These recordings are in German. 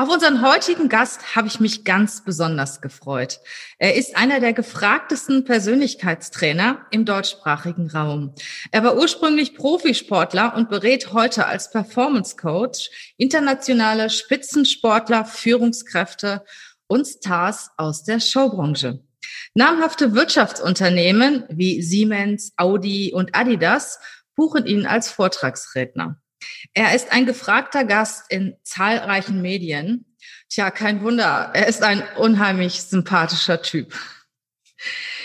Auf unseren heutigen Gast habe ich mich ganz besonders gefreut. Er ist einer der gefragtesten Persönlichkeitstrainer im deutschsprachigen Raum. Er war ursprünglich Profisportler und berät heute als Performance Coach internationale Spitzensportler, Führungskräfte und Stars aus der Showbranche. Namhafte Wirtschaftsunternehmen wie Siemens, Audi und Adidas buchen ihn als Vortragsredner. Er ist ein gefragter Gast in zahlreichen Medien. Tja, kein Wunder, er ist ein unheimlich sympathischer Typ.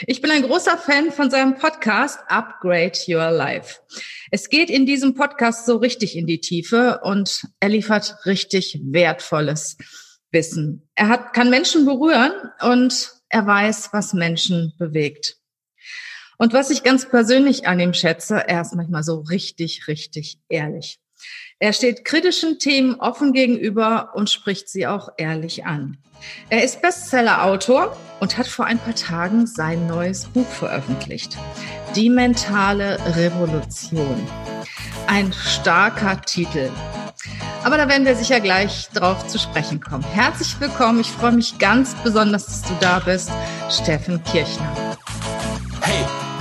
Ich bin ein großer Fan von seinem Podcast Upgrade Your Life. Es geht in diesem Podcast so richtig in die Tiefe und er liefert richtig wertvolles Wissen. Er hat, kann Menschen berühren und er weiß, was Menschen bewegt. Und was ich ganz persönlich an ihm schätze, er ist manchmal so richtig, richtig ehrlich. Er steht kritischen Themen offen gegenüber und spricht sie auch ehrlich an. Er ist Bestseller-Autor und hat vor ein paar Tagen sein neues Buch veröffentlicht. Die mentale Revolution. Ein starker Titel. Aber da werden wir sicher gleich drauf zu sprechen kommen. Herzlich willkommen. Ich freue mich ganz besonders, dass du da bist, Steffen Kirchner.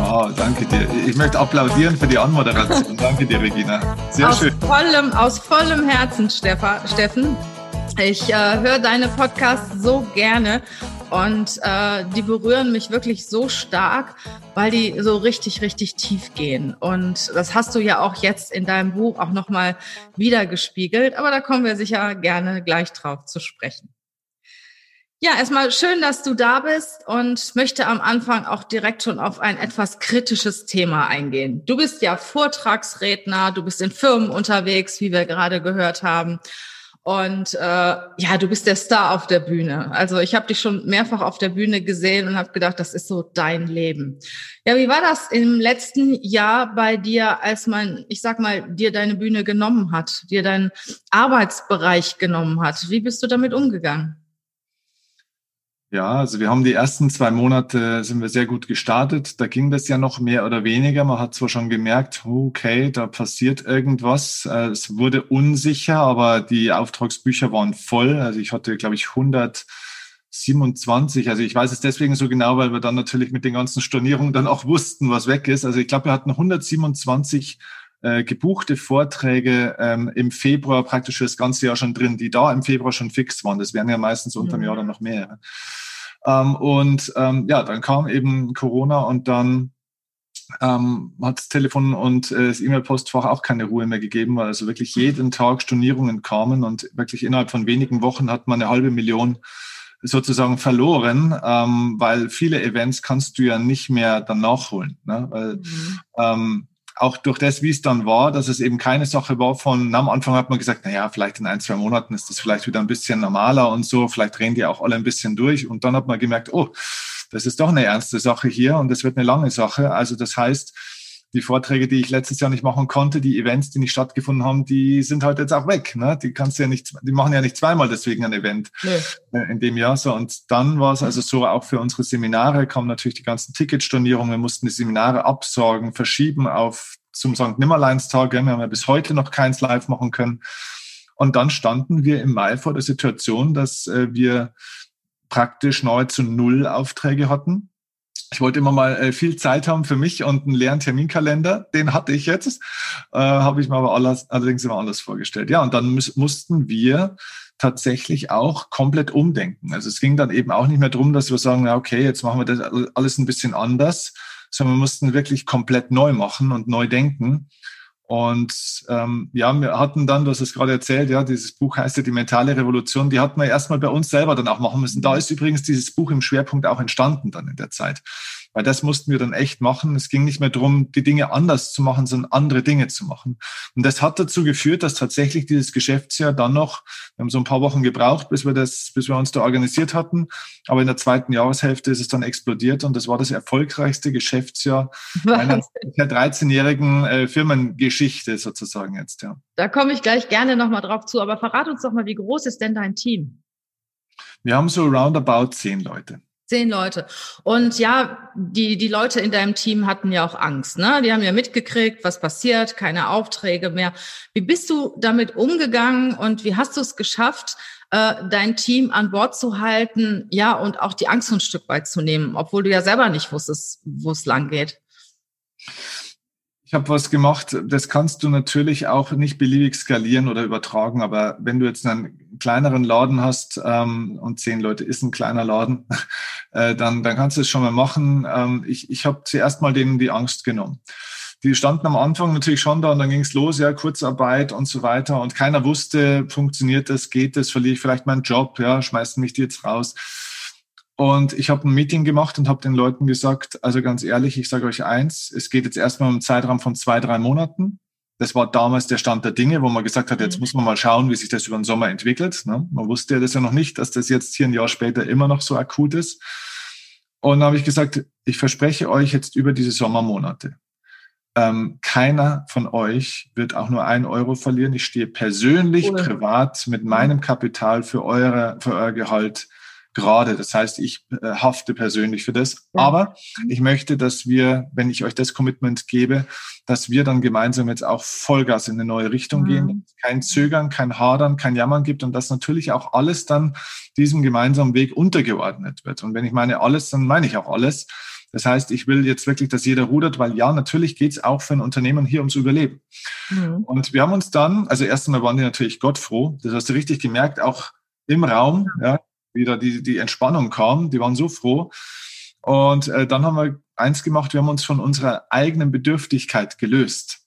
Oh, danke dir. Ich möchte applaudieren für die Anmoderation. danke dir, Regina. Sehr aus schön. Vollem, aus vollem Herzen, Steffen. Ich äh, höre deine Podcasts so gerne und äh, die berühren mich wirklich so stark, weil die so richtig, richtig tief gehen. Und das hast du ja auch jetzt in deinem Buch auch nochmal wiedergespiegelt. Aber da kommen wir sicher gerne gleich drauf zu sprechen. Ja, erstmal schön, dass du da bist und möchte am Anfang auch direkt schon auf ein etwas kritisches Thema eingehen. Du bist ja Vortragsredner, du bist in Firmen unterwegs, wie wir gerade gehört haben. Und äh, ja, du bist der Star auf der Bühne. Also ich habe dich schon mehrfach auf der Bühne gesehen und habe gedacht, das ist so dein Leben. Ja, wie war das im letzten Jahr bei dir, als man, ich sag mal, dir deine Bühne genommen hat, dir deinen Arbeitsbereich genommen hat? Wie bist du damit umgegangen? Ja, also wir haben die ersten zwei Monate sind wir sehr gut gestartet. Da ging das ja noch mehr oder weniger. Man hat zwar schon gemerkt, okay, da passiert irgendwas. Äh, es wurde unsicher, aber die Auftragsbücher waren voll. Also ich hatte, glaube ich, 127. Also ich weiß es deswegen so genau, weil wir dann natürlich mit den ganzen Stornierungen dann auch wussten, was weg ist. Also ich glaube, wir hatten 127 äh, gebuchte Vorträge ähm, im Februar praktisch das ganze Jahr schon drin, die da im Februar schon fix waren. Das wären ja meistens unter dem Jahr dann noch mehr. Ähm, und ähm, ja, dann kam eben Corona und dann ähm, hat das Telefon und äh, das E-Mail-Postfach auch keine Ruhe mehr gegeben, weil also wirklich jeden Tag Stornierungen kamen und wirklich innerhalb von wenigen Wochen hat man eine halbe Million sozusagen verloren, ähm, weil viele Events kannst du ja nicht mehr dann nachholen. Ne? Weil, mhm. ähm, auch durch das, wie es dann war, dass es eben keine Sache war von, am Anfang hat man gesagt, na ja, vielleicht in ein, zwei Monaten ist das vielleicht wieder ein bisschen normaler und so, vielleicht drehen die auch alle ein bisschen durch. Und dann hat man gemerkt, oh, das ist doch eine ernste Sache hier und das wird eine lange Sache. Also das heißt, die Vorträge, die ich letztes Jahr nicht machen konnte, die Events, die nicht stattgefunden haben, die sind halt jetzt auch weg. Ne? Die kannst du ja nicht, die machen ja nicht zweimal deswegen ein Event nee. in dem Jahr so. Und dann war es also so, auch für unsere Seminare kamen natürlich die ganzen Ticketstornierungen. Wir mussten die Seminare absorgen, verschieben auf zum St. Nimmerleinstag. Wir haben ja bis heute noch keins live machen können. Und dann standen wir im Mai vor der Situation, dass äh, wir praktisch nahezu null Aufträge hatten ich wollte immer mal äh, viel Zeit haben für mich und einen leeren Terminkalender. Den hatte ich jetzt, äh, habe ich mir aber alles, allerdings immer anders vorgestellt. Ja, und dann mussten wir tatsächlich auch komplett umdenken. Also es ging dann eben auch nicht mehr darum, dass wir sagen, ja, okay, jetzt machen wir das alles ein bisschen anders, sondern wir mussten wirklich komplett neu machen und neu denken. Und ähm, ja, wir hatten dann, du hast es gerade erzählt, ja, dieses Buch heißt ja die mentale Revolution, die hatten wir erstmal bei uns selber dann auch machen müssen. Da ist übrigens dieses Buch im Schwerpunkt auch entstanden dann in der Zeit. Weil das mussten wir dann echt machen. Es ging nicht mehr darum, die Dinge anders zu machen, sondern andere Dinge zu machen. Und das hat dazu geführt, dass tatsächlich dieses Geschäftsjahr dann noch, wir haben so ein paar Wochen gebraucht, bis wir das, bis wir uns da organisiert hatten. Aber in der zweiten Jahreshälfte ist es dann explodiert und das war das erfolgreichste Geschäftsjahr einer 13-jährigen äh, Firmengeschichte sozusagen jetzt, ja. Da komme ich gleich gerne nochmal drauf zu, aber verrat uns doch mal, wie groß ist denn dein Team? Wir haben so roundabout zehn Leute. Zehn Leute. Und ja, die, die Leute in deinem Team hatten ja auch Angst, ne? Die haben ja mitgekriegt, was passiert, keine Aufträge mehr. Wie bist du damit umgegangen und wie hast du es geschafft, äh, dein Team an Bord zu halten, ja, und auch die Angst ein Stück weit zu nehmen, obwohl du ja selber nicht wusstest, wo es lang geht? Ich habe was gemacht, das kannst du natürlich auch nicht beliebig skalieren oder übertragen, aber wenn du jetzt einen kleineren Laden hast ähm, und zehn Leute ist ein kleiner Laden, äh, dann, dann kannst du es schon mal machen. Ähm, ich ich habe zuerst mal denen die Angst genommen. Die standen am Anfang natürlich schon da und dann ging es los, ja, Kurzarbeit und so weiter und keiner wusste, funktioniert das, geht das, verliere ich vielleicht meinen Job, ja, schmeißen mich die jetzt raus. Und ich habe ein Meeting gemacht und habe den Leuten gesagt, also ganz ehrlich, ich sage euch eins, es geht jetzt erstmal um einen Zeitraum von zwei, drei Monaten. Das war damals der Stand der Dinge, wo man gesagt hat, jetzt mhm. muss man mal schauen, wie sich das über den Sommer entwickelt. Ne? Man wusste ja das ja noch nicht, dass das jetzt hier ein Jahr später immer noch so akut ist. Und dann habe ich gesagt, ich verspreche euch jetzt über diese Sommermonate, ähm, keiner von euch wird auch nur ein Euro verlieren. Ich stehe persönlich, cool. privat mit meinem Kapital für, eure, für euer Gehalt gerade. Das heißt, ich äh, hafte persönlich für das. Ja. Aber ich möchte, dass wir, wenn ich euch das Commitment gebe, dass wir dann gemeinsam jetzt auch Vollgas in eine neue Richtung mhm. gehen. Kein Zögern, kein Hadern, kein Jammern gibt und dass natürlich auch alles dann diesem gemeinsamen Weg untergeordnet wird. Und wenn ich meine alles, dann meine ich auch alles. Das heißt, ich will jetzt wirklich, dass jeder rudert, weil ja, natürlich geht es auch für ein Unternehmen hier ums Überleben. Mhm. Und wir haben uns dann, also erst einmal waren die natürlich gottfroh, das hast du richtig gemerkt, auch im Raum, ja, wieder die, die Entspannung kam. Die waren so froh. Und äh, dann haben wir eins gemacht, wir haben uns von unserer eigenen Bedürftigkeit gelöst.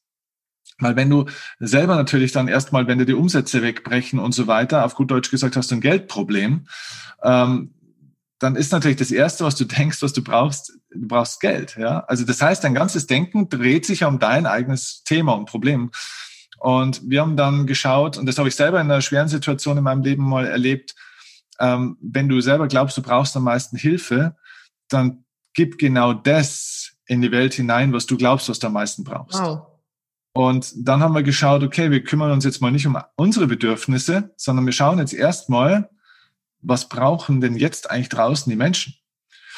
Weil wenn du selber natürlich dann erstmal, wenn dir die Umsätze wegbrechen und so weiter, auf gut Deutsch gesagt, hast du ein Geldproblem, ähm, dann ist natürlich das Erste, was du denkst, was du brauchst, du brauchst Geld. Ja? Also das heißt, dein ganzes Denken dreht sich um dein eigenes Thema und Problem. Und wir haben dann geschaut, und das habe ich selber in einer schweren Situation in meinem Leben mal erlebt, ähm, wenn du selber glaubst, du brauchst am meisten Hilfe, dann gib genau das in die Welt hinein, was du glaubst, was du am meisten brauchst. Wow. Und dann haben wir geschaut, okay, wir kümmern uns jetzt mal nicht um unsere Bedürfnisse, sondern wir schauen jetzt erstmal, was brauchen denn jetzt eigentlich draußen die Menschen?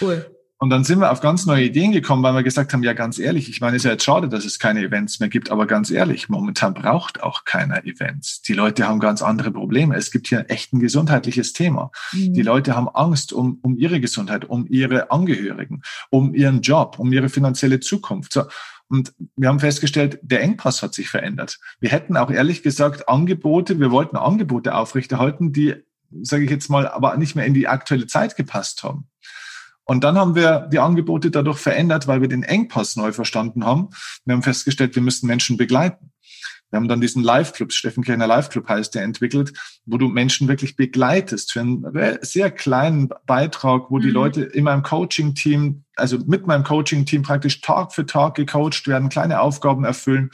Cool. Und dann sind wir auf ganz neue Ideen gekommen, weil wir gesagt haben, ja, ganz ehrlich, ich meine, es ist ja jetzt schade, dass es keine Events mehr gibt, aber ganz ehrlich, momentan braucht auch keiner Events. Die Leute haben ganz andere Probleme. Es gibt hier echt ein gesundheitliches Thema. Mhm. Die Leute haben Angst um, um ihre Gesundheit, um ihre Angehörigen, um ihren Job, um ihre finanzielle Zukunft. So. Und wir haben festgestellt, der Engpass hat sich verändert. Wir hätten auch ehrlich gesagt Angebote, wir wollten Angebote aufrechterhalten, die, sage ich jetzt mal, aber nicht mehr in die aktuelle Zeit gepasst haben. Und dann haben wir die Angebote dadurch verändert, weil wir den Engpass neu verstanden haben. Wir haben festgestellt, wir müssen Menschen begleiten. Wir haben dann diesen Live-Club, Steffen Kirchner Live-Club heißt der, entwickelt, wo du Menschen wirklich begleitest für einen sehr kleinen Beitrag, wo mhm. die Leute in meinem Coaching-Team, also mit meinem Coaching-Team praktisch Tag für Tag gecoacht werden, kleine Aufgaben erfüllen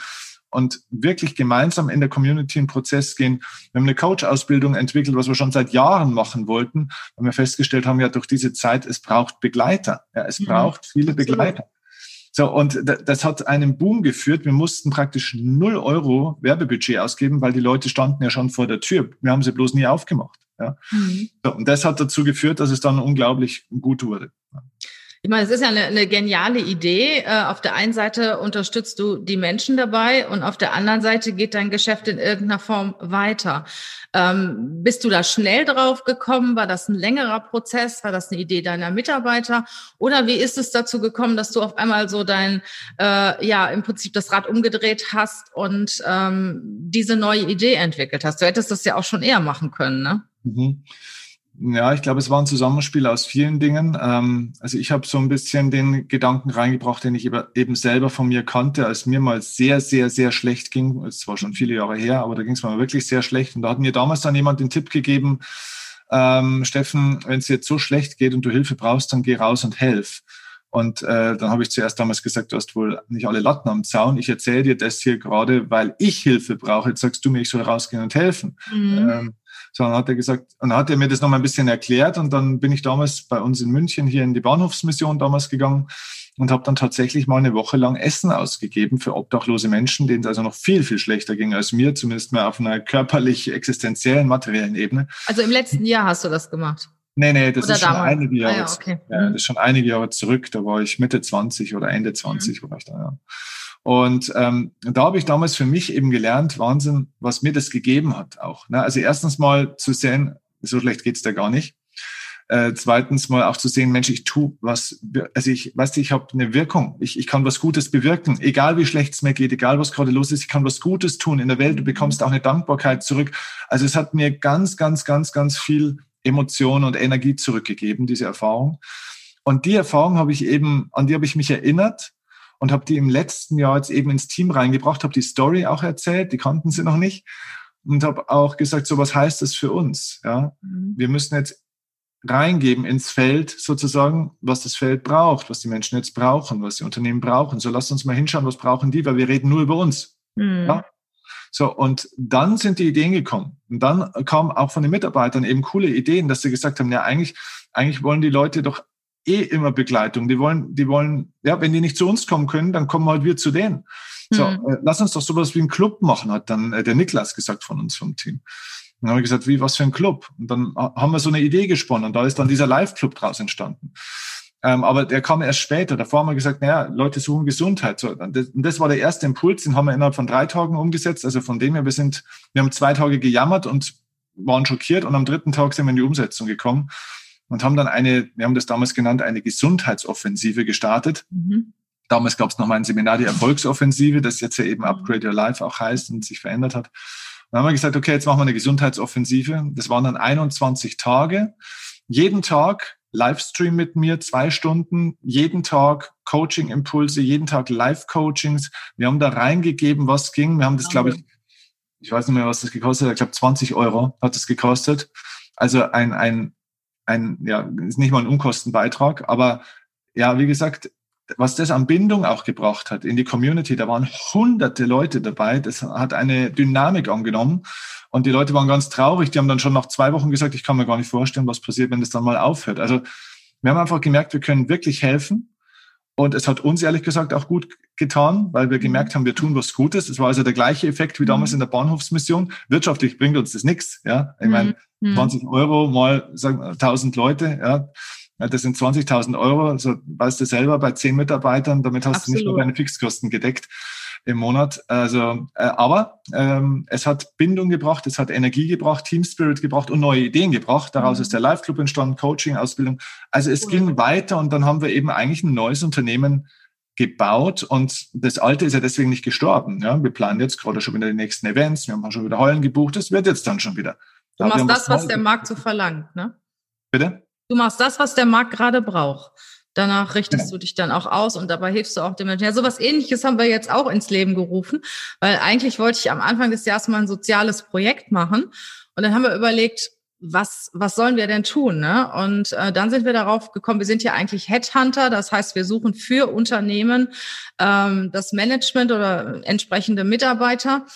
und wirklich gemeinsam in der Community einen Prozess gehen. Wir haben eine Coach-Ausbildung entwickelt, was wir schon seit Jahren machen wollten, weil wir festgestellt haben, ja, durch diese Zeit, es braucht Begleiter. Ja, es mhm. braucht viele Begleiter. So, und das hat einen Boom geführt. Wir mussten praktisch null Euro Werbebudget ausgeben, weil die Leute standen ja schon vor der Tür. Wir haben sie bloß nie aufgemacht. Ja. Mhm. So, und das hat dazu geführt, dass es dann unglaublich gut wurde. Ich meine, es ist ja eine, eine geniale Idee. Äh, auf der einen Seite unterstützt du die Menschen dabei und auf der anderen Seite geht dein Geschäft in irgendeiner Form weiter. Ähm, bist du da schnell drauf gekommen? War das ein längerer Prozess? War das eine Idee deiner Mitarbeiter? Oder wie ist es dazu gekommen, dass du auf einmal so dein, äh, ja, im Prinzip das Rad umgedreht hast und ähm, diese neue Idee entwickelt hast? Du hättest das ja auch schon eher machen können, ne? Mhm. Ja, ich glaube, es war ein Zusammenspiel aus vielen Dingen. Ähm, also ich habe so ein bisschen den Gedanken reingebracht, den ich eben selber von mir kannte, als mir mal sehr, sehr, sehr schlecht ging. Es war schon viele Jahre her, aber da ging es mir wirklich sehr schlecht. Und da hat mir damals dann jemand den Tipp gegeben, ähm, Steffen, wenn es jetzt so schlecht geht und du Hilfe brauchst, dann geh raus und helf. Und äh, dann habe ich zuerst damals gesagt, du hast wohl nicht alle Latten am Zaun. Ich erzähle dir das hier gerade, weil ich Hilfe brauche. Jetzt sagst du mir, ich soll rausgehen und helfen. Mhm. Ähm, so, dann hat er gesagt, und dann hat er mir das nochmal ein bisschen erklärt und dann bin ich damals bei uns in München hier in die Bahnhofsmission damals gegangen und habe dann tatsächlich mal eine Woche lang Essen ausgegeben für obdachlose Menschen, denen es also noch viel, viel schlechter ging als mir, zumindest mal auf einer körperlich existenziellen, materiellen Ebene. Also im letzten Jahr hast du das gemacht? Nee, nee, das oder ist schon einige Jahre, ah, ja, okay. ja, das ist schon einige Jahre zurück. Da war ich Mitte 20 oder Ende 20 mhm. war ich da, ja. Und ähm, da habe ich damals für mich eben gelernt, Wahnsinn, was mir das gegeben hat auch. Ne? Also erstens mal zu sehen, so schlecht geht's da gar nicht. Äh, zweitens mal auch zu sehen, Mensch, ich tu was, also ich, weißt du, ich habe eine Wirkung, ich, ich kann was Gutes bewirken, egal wie schlecht es mir geht, egal was gerade los ist, ich kann was Gutes tun in der Welt, du bekommst auch eine Dankbarkeit zurück. Also es hat mir ganz, ganz, ganz, ganz viel Emotion und Energie zurückgegeben, diese Erfahrung. Und die Erfahrung habe ich eben, an die habe ich mich erinnert und habe die im letzten Jahr jetzt eben ins Team reingebracht, habe die Story auch erzählt, die kannten sie noch nicht und habe auch gesagt, so was heißt das für uns? Ja, mhm. wir müssen jetzt reingeben ins Feld sozusagen, was das Feld braucht, was die Menschen jetzt brauchen, was die Unternehmen brauchen. So lasst uns mal hinschauen, was brauchen die, weil wir reden nur über uns. Mhm. Ja? So, und dann sind die Ideen gekommen. Und dann kamen auch von den Mitarbeitern eben coole Ideen, dass sie gesagt haben, ja, eigentlich, eigentlich wollen die Leute doch eh immer Begleitung. Die wollen, die wollen, ja, wenn die nicht zu uns kommen können, dann kommen halt wir zu denen. So, mhm. äh, lass uns doch sowas wie einen Club machen, hat dann äh, der Niklas gesagt von uns vom Team. Und dann habe ich gesagt, wie, was für ein Club? Und dann haben wir so eine Idee gesponnen und da ist dann dieser Live-Club draus entstanden. Ähm, aber der kam erst später. Davor haben wir gesagt, naja, Leute suchen Gesundheit. So, und, das, und das war der erste Impuls, den haben wir innerhalb von drei Tagen umgesetzt. Also von dem her, wir sind, wir haben zwei Tage gejammert und waren schockiert und am dritten Tag sind wir in die Umsetzung gekommen und haben dann eine, wir haben das damals genannt, eine Gesundheitsoffensive gestartet. Mhm. Damals gab es noch mal ein Seminar, die Erfolgsoffensive, das jetzt ja eben Upgrade Your Life auch heißt und sich verändert hat. Dann haben wir gesagt, okay, jetzt machen wir eine Gesundheitsoffensive. Das waren dann 21 Tage. Jeden Tag Livestream mit mir, zwei Stunden, jeden Tag Coaching-Impulse, jeden Tag Live-Coachings. Wir haben da reingegeben, was ging. Wir haben das, glaube ich, ich weiß nicht mehr, was das gekostet hat. Ich glaube, 20 Euro hat es gekostet. Also ein, ein, ein, ja, ist nicht mal ein Unkostenbeitrag, aber ja, wie gesagt, was das an Bindung auch gebracht hat in die Community, da waren hunderte Leute dabei, das hat eine Dynamik angenommen und die Leute waren ganz traurig, die haben dann schon nach zwei Wochen gesagt, ich kann mir gar nicht vorstellen, was passiert, wenn das dann mal aufhört. Also wir haben einfach gemerkt, wir können wirklich helfen und es hat uns ehrlich gesagt auch gut getan, weil wir mhm. gemerkt haben, wir tun was Gutes. Es war also der gleiche Effekt wie damals mhm. in der Bahnhofsmission. Wirtschaftlich bringt uns das nichts. Ja, ich meine, 20 mhm. Euro mal sagen, 1000 Leute, ja, das sind 20.000 Euro, also weißt du selber, bei zehn Mitarbeitern, damit hast Absolut. du nicht nur deine Fixkosten gedeckt im Monat. Also, äh, aber ähm, es hat Bindung gebracht, es hat Energie gebracht, Team Spirit gebracht und neue Ideen gebracht. Daraus mhm. ist der Live Club entstanden, Coaching, Ausbildung. Also es cool. ging weiter und dann haben wir eben eigentlich ein neues Unternehmen gebaut und das alte ist ja deswegen nicht gestorben. Ja, wir planen jetzt gerade schon wieder die nächsten Events, wir haben schon wieder Heulen gebucht, das wird jetzt dann schon wieder. Du machst das, was der Markt so verlangt, ne? Bitte? Du machst das, was der Markt gerade braucht. Danach richtest ja. du dich dann auch aus und dabei hilfst du auch dem Menschen. Ja, sowas ähnliches haben wir jetzt auch ins Leben gerufen, weil eigentlich wollte ich am Anfang des Jahres mal ein soziales Projekt machen. Und dann haben wir überlegt, was, was sollen wir denn tun? Ne? Und äh, dann sind wir darauf gekommen, wir sind ja eigentlich Headhunter, das heißt, wir suchen für Unternehmen ähm, das Management oder entsprechende Mitarbeiter.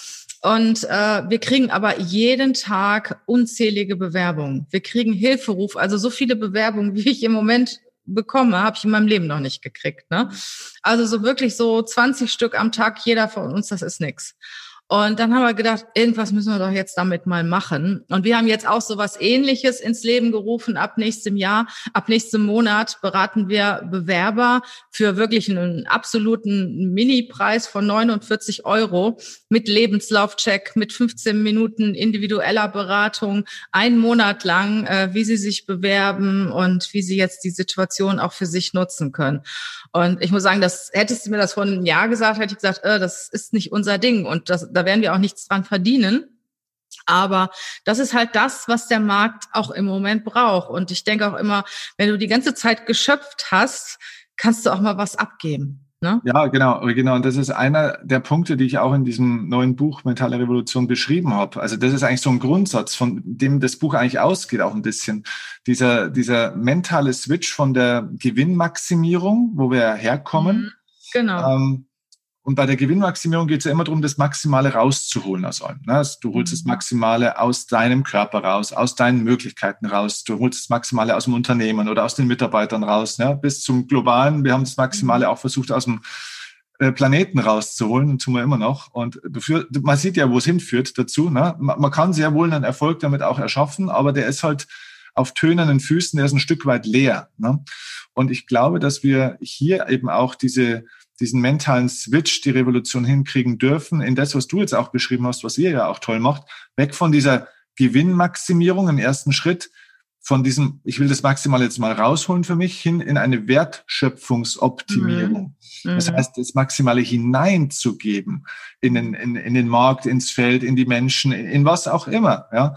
Und äh, wir kriegen aber jeden Tag unzählige Bewerbungen. Wir kriegen Hilferuf, also so viele Bewerbungen, wie ich im Moment bekomme, habe ich in meinem Leben noch nicht gekriegt. Ne? Also so wirklich so 20 Stück am Tag, jeder von uns, das ist nix. Und dann haben wir gedacht, irgendwas müssen wir doch jetzt damit mal machen. Und wir haben jetzt auch so was Ähnliches ins Leben gerufen. Ab nächstem Jahr, ab nächstem Monat beraten wir Bewerber für wirklich einen absoluten Mini-Preis von 49 Euro mit Lebenslaufcheck, mit 15 Minuten individueller Beratung, einen Monat lang, äh, wie sie sich bewerben und wie sie jetzt die Situation auch für sich nutzen können. Und ich muss sagen, das hättest du mir das vor einem Jahr gesagt, hätte ich gesagt, äh, das ist nicht unser Ding und das, da werden wir auch nichts dran verdienen. Aber das ist halt das, was der Markt auch im Moment braucht. Und ich denke auch immer, wenn du die ganze Zeit geschöpft hast, kannst du auch mal was abgeben. Ne? Ja, genau, genau. Und das ist einer der Punkte, die ich auch in diesem neuen Buch Mentale Revolution beschrieben habe. Also das ist eigentlich so ein Grundsatz, von dem das Buch eigentlich ausgeht, auch ein bisschen. Dieser, dieser mentale Switch von der Gewinnmaximierung, wo wir herkommen. Mhm, genau. Ähm, und bei der Gewinnmaximierung geht es ja immer darum, das Maximale rauszuholen aus allem. Ne? Also du holst das mhm. Maximale aus deinem Körper raus, aus deinen Möglichkeiten raus. Du holst das Maximale aus dem Unternehmen oder aus den Mitarbeitern raus, ne? bis zum Globalen. Wir haben das Maximale mhm. auch versucht, aus dem äh, Planeten rauszuholen und tun wir immer noch. Und dafür, man sieht ja, wo es hinführt dazu. Ne? Man kann sehr wohl einen Erfolg damit auch erschaffen, aber der ist halt auf tönenden Füßen, der ist ein Stück weit leer. Ne? Und ich glaube, dass wir hier eben auch diese diesen mentalen Switch, die Revolution hinkriegen dürfen, in das, was du jetzt auch beschrieben hast, was ihr ja auch toll macht, weg von dieser Gewinnmaximierung im ersten Schritt von diesem, ich will das maximal jetzt mal rausholen für mich, hin in eine Wertschöpfungsoptimierung. Mhm. Das mhm. heißt, das Maximale hineinzugeben in den, in, in den Markt, ins Feld, in die Menschen, in, in was auch immer. Ja?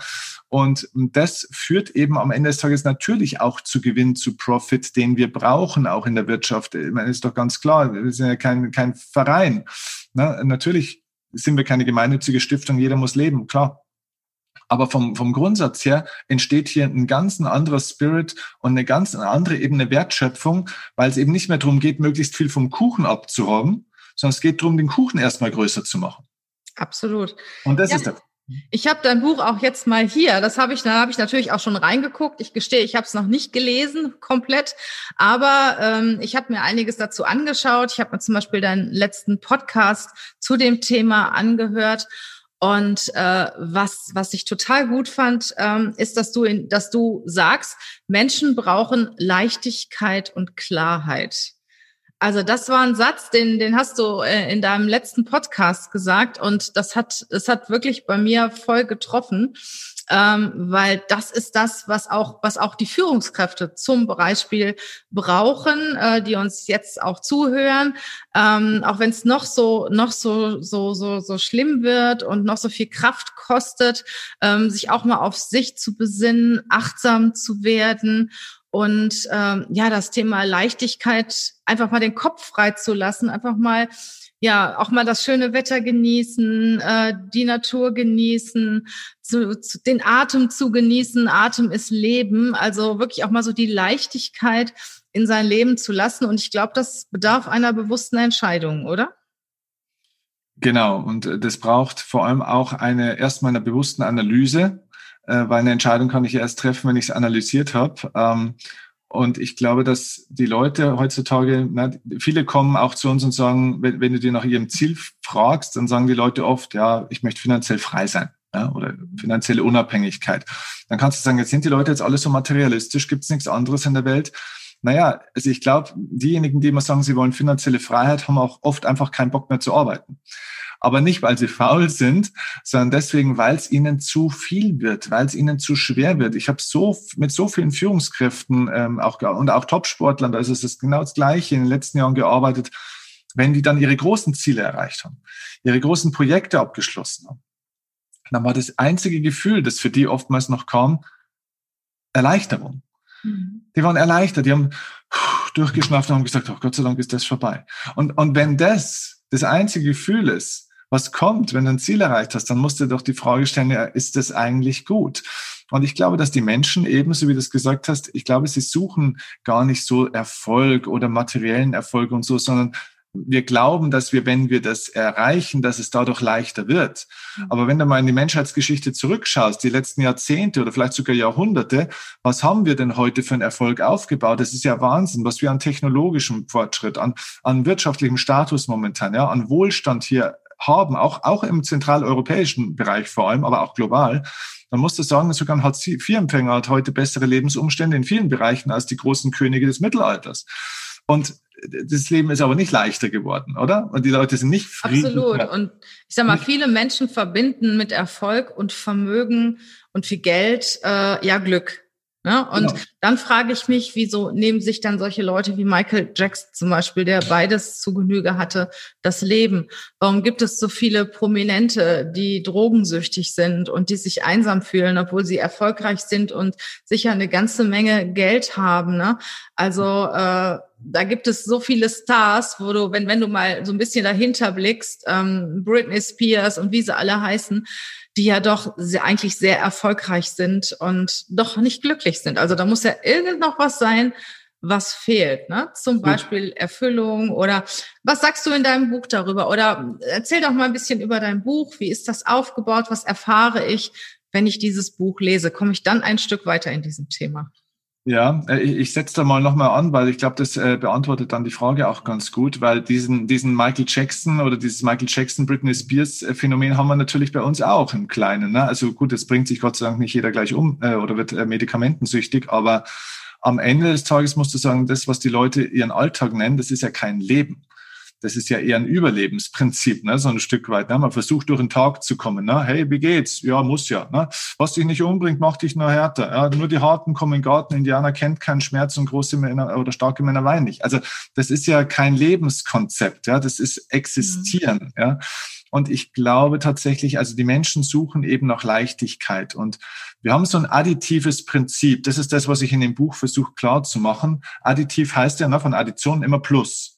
Und das führt eben am Ende des Tages natürlich auch zu Gewinn, zu Profit, den wir brauchen, auch in der Wirtschaft. Ich meine, ist doch ganz klar, wir sind ja kein, kein Verein. Na, natürlich sind wir keine gemeinnützige Stiftung, jeder muss leben, klar. Aber vom, vom Grundsatz her entsteht hier ein ganz ein anderer Spirit und eine ganz andere Ebene Wertschöpfung, weil es eben nicht mehr darum geht, möglichst viel vom Kuchen abzuhaben, sondern es geht darum, den Kuchen erstmal größer zu machen. Absolut. Und das ja. ist der ich habe dein Buch auch jetzt mal hier. Das habe ich, da habe ich natürlich auch schon reingeguckt. Ich gestehe, ich habe es noch nicht gelesen komplett, aber ähm, ich habe mir einiges dazu angeschaut. Ich habe mir zum Beispiel deinen letzten Podcast zu dem Thema angehört und äh, was, was ich total gut fand, ähm, ist, dass du, in, dass du sagst, Menschen brauchen Leichtigkeit und Klarheit. Also das war ein Satz, den, den hast du äh, in deinem letzten Podcast gesagt und das hat, das hat wirklich bei mir voll getroffen ähm, weil das ist das, was auch, was auch die Führungskräfte zum Beispiel brauchen, äh, die uns jetzt auch zuhören, ähm, auch wenn es noch so, noch so, so, so, so schlimm wird und noch so viel Kraft kostet, ähm, sich auch mal auf sich zu besinnen, achtsam zu werden und ähm, ja, das Thema Leichtigkeit, einfach mal den Kopf frei zu lassen, einfach mal ja, auch mal das schöne Wetter genießen, äh, die Natur genießen, zu, zu, den Atem zu genießen. Atem ist Leben. Also wirklich auch mal so die Leichtigkeit in sein Leben zu lassen. Und ich glaube, das bedarf einer bewussten Entscheidung, oder? Genau. Und äh, das braucht vor allem auch eine erstmal eine bewussten Analyse, äh, weil eine Entscheidung kann ich erst treffen, wenn ich es analysiert habe. Ähm, und ich glaube, dass die Leute heutzutage, na, viele kommen auch zu uns und sagen, wenn, wenn, du dir nach ihrem Ziel fragst, dann sagen die Leute oft, ja, ich möchte finanziell frei sein ja, oder finanzielle Unabhängigkeit. Dann kannst du sagen, jetzt sind die Leute jetzt alle so materialistisch, gibt es nichts anderes in der Welt. Naja, also ich glaube, diejenigen, die immer sagen, sie wollen finanzielle Freiheit, haben auch oft einfach keinen Bock mehr zu arbeiten aber nicht, weil sie faul sind, sondern deswegen, weil es ihnen zu viel wird, weil es ihnen zu schwer wird. Ich habe so mit so vielen Führungskräften ähm, auch und auch Topsportlern, also es ist genau das Gleiche in den letzten Jahren gearbeitet, wenn die dann ihre großen Ziele erreicht haben, ihre großen Projekte abgeschlossen haben. Dann war das einzige Gefühl, das für die oftmals noch kam, Erleichterung. Mhm. Die waren erleichtert, die haben durchgeschnauft und haben gesagt, oh Gott sei Dank ist das vorbei. Und, und wenn das das einzige Gefühl ist, was kommt, wenn du ein Ziel erreicht hast, dann musst du doch die Frage stellen, ja, ist das eigentlich gut? Und ich glaube, dass die Menschen ebenso wie du es gesagt hast, ich glaube, sie suchen gar nicht so Erfolg oder materiellen Erfolg und so, sondern wir glauben, dass wir, wenn wir das erreichen, dass es dadurch leichter wird. Mhm. Aber wenn du mal in die Menschheitsgeschichte zurückschaust, die letzten Jahrzehnte oder vielleicht sogar Jahrhunderte, was haben wir denn heute für einen Erfolg aufgebaut? Das ist ja Wahnsinn, was wir an technologischem Fortschritt, an, an wirtschaftlichem Status momentan, ja, an Wohlstand hier haben, auch, auch im zentraleuropäischen Bereich vor allem, aber auch global, dann musst du sagen, sogar ein Hartz-IV-Empfänger hat heute bessere Lebensumstände in vielen Bereichen als die großen Könige des Mittelalters. Und das Leben ist aber nicht leichter geworden, oder? Und die Leute sind nicht friedlich. Absolut. Und ich sag mal, viele Menschen verbinden mit Erfolg und Vermögen und viel Geld äh, ja Glück. Ne? Und genau. dann frage ich mich, wieso nehmen sich dann solche Leute wie Michael Jackson zum Beispiel, der beides zu Genüge hatte, das Leben? Warum gibt es so viele Prominente, die drogensüchtig sind und die sich einsam fühlen, obwohl sie erfolgreich sind und sicher eine ganze Menge Geld haben? Ne? Also äh, da gibt es so viele Stars, wo du, wenn, wenn du mal so ein bisschen dahinter blickst, ähm, Britney Spears und wie sie alle heißen, die ja doch sehr, eigentlich sehr erfolgreich sind und doch nicht glücklich sind. Also da muss ja irgend noch was sein, was fehlt, ne? Zum Beispiel Erfüllung oder was sagst du in deinem Buch darüber? Oder erzähl doch mal ein bisschen über dein Buch. Wie ist das aufgebaut? Was erfahre ich, wenn ich dieses Buch lese? Komme ich dann ein Stück weiter in diesem Thema? Ja, äh, ich setze da mal nochmal an, weil ich glaube, das äh, beantwortet dann die Frage auch ganz gut, weil diesen, diesen Michael Jackson oder dieses Michael Jackson, Britney Spears äh, Phänomen haben wir natürlich bei uns auch im Kleinen. Ne? Also gut, es bringt sich Gott sei Dank nicht jeder gleich um äh, oder wird äh, medikamentensüchtig, aber am Ende des Tages musst du sagen, das, was die Leute ihren Alltag nennen, das ist ja kein Leben das ist ja eher ein Überlebensprinzip, ne? so ein Stück weit. Ne? Man versucht durch den Tag zu kommen. Ne? Hey, wie geht's? Ja, muss ja. Ne? Was dich nicht umbringt, macht dich nur härter. Ja? Nur die Harten kommen in den Garten. Indianer kennt keinen Schmerz und große Männer oder starke Männer weinen nicht. Also das ist ja kein Lebenskonzept. Ja? Das ist Existieren. Mhm. Ja? Und ich glaube tatsächlich, also die Menschen suchen eben nach Leichtigkeit. Und wir haben so ein additives Prinzip. Das ist das, was ich in dem Buch versuche klar zu machen. Additiv heißt ja ne, von Addition immer Plus.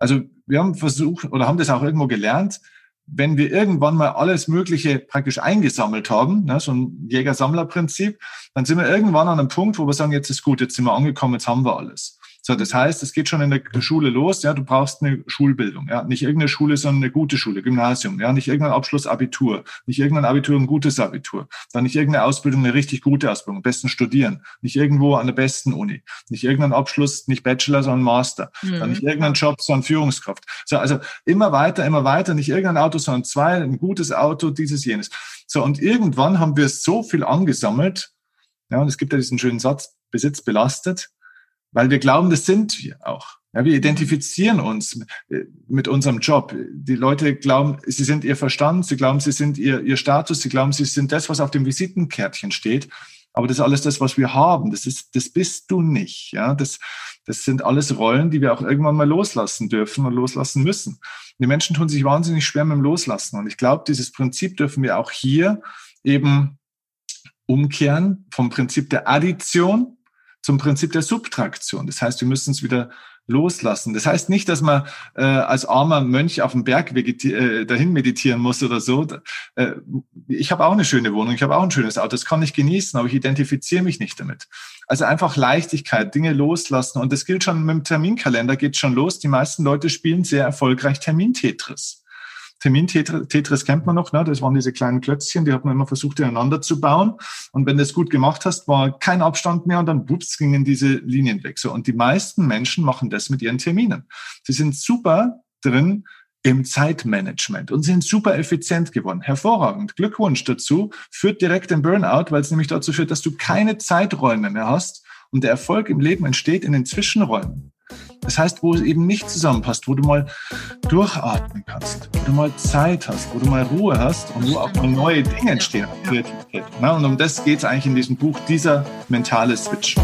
Also wir haben versucht oder haben das auch irgendwo gelernt, wenn wir irgendwann mal alles Mögliche praktisch eingesammelt haben, ne, so ein Jäger-Sammler-Prinzip, dann sind wir irgendwann an einem Punkt, wo wir sagen, jetzt ist gut, jetzt sind wir angekommen, jetzt haben wir alles. So, das heißt, es geht schon in der Schule los, ja, du brauchst eine Schulbildung, ja, nicht irgendeine Schule, sondern eine gute Schule, Gymnasium, ja, nicht irgendein Abschluss Abitur, nicht irgendein Abitur, ein gutes Abitur, dann nicht irgendeine Ausbildung, eine richtig gute Ausbildung, am besten studieren, nicht irgendwo an der besten Uni, nicht irgendein Abschluss, nicht Bachelor, sondern Master, mhm. dann nicht irgendein Job, sondern Führungskraft. So, also immer weiter, immer weiter, nicht irgendein Auto, sondern zwei, ein gutes Auto, dieses, jenes. So, und irgendwann haben wir so viel angesammelt, ja, und es gibt ja diesen schönen Satz, Besitz belastet, weil wir glauben, das sind wir auch. Ja, wir identifizieren uns mit unserem Job. Die Leute glauben, sie sind ihr Verstand, sie glauben, sie sind ihr, ihr Status, sie glauben, sie sind das, was auf dem Visitenkärtchen steht. Aber das ist alles das, was wir haben. Das ist, das bist du nicht. Ja, das, das sind alles Rollen, die wir auch irgendwann mal loslassen dürfen und loslassen müssen. die Menschen tun sich wahnsinnig schwer mit dem Loslassen. Und ich glaube, dieses Prinzip dürfen wir auch hier eben umkehren vom Prinzip der Addition zum Prinzip der Subtraktion. Das heißt, wir müssen es wieder loslassen. Das heißt nicht, dass man äh, als armer Mönch auf dem Berg äh, dahin meditieren muss oder so. Äh, ich habe auch eine schöne Wohnung, ich habe auch ein schönes Auto, das kann ich genießen, aber ich identifiziere mich nicht damit. Also einfach Leichtigkeit, Dinge loslassen. Und das gilt schon mit dem Terminkalender, geht schon los. Die meisten Leute spielen sehr erfolgreich Termin-Tetris. Termin-Tetris kennt man noch, ne? das waren diese kleinen Klötzchen, die hat man immer versucht, ineinander zu bauen. Und wenn du es gut gemacht hast, war kein Abstand mehr und dann wups, gingen diese Linien weg. So, und die meisten Menschen machen das mit ihren Terminen. Sie sind super drin, im Zeitmanagement und sind super effizient geworden. Hervorragend. Glückwunsch dazu. Führt direkt den Burnout, weil es nämlich dazu führt, dass du keine Zeiträume mehr hast und der Erfolg im Leben entsteht in den Zwischenräumen. Das heißt, wo es eben nicht zusammenpasst, wo du mal durchatmen kannst, wo du mal Zeit hast, wo du mal Ruhe hast und wo auch mal neue Dinge entstehen. Und um das geht es eigentlich in diesem Buch, dieser mentale Switch.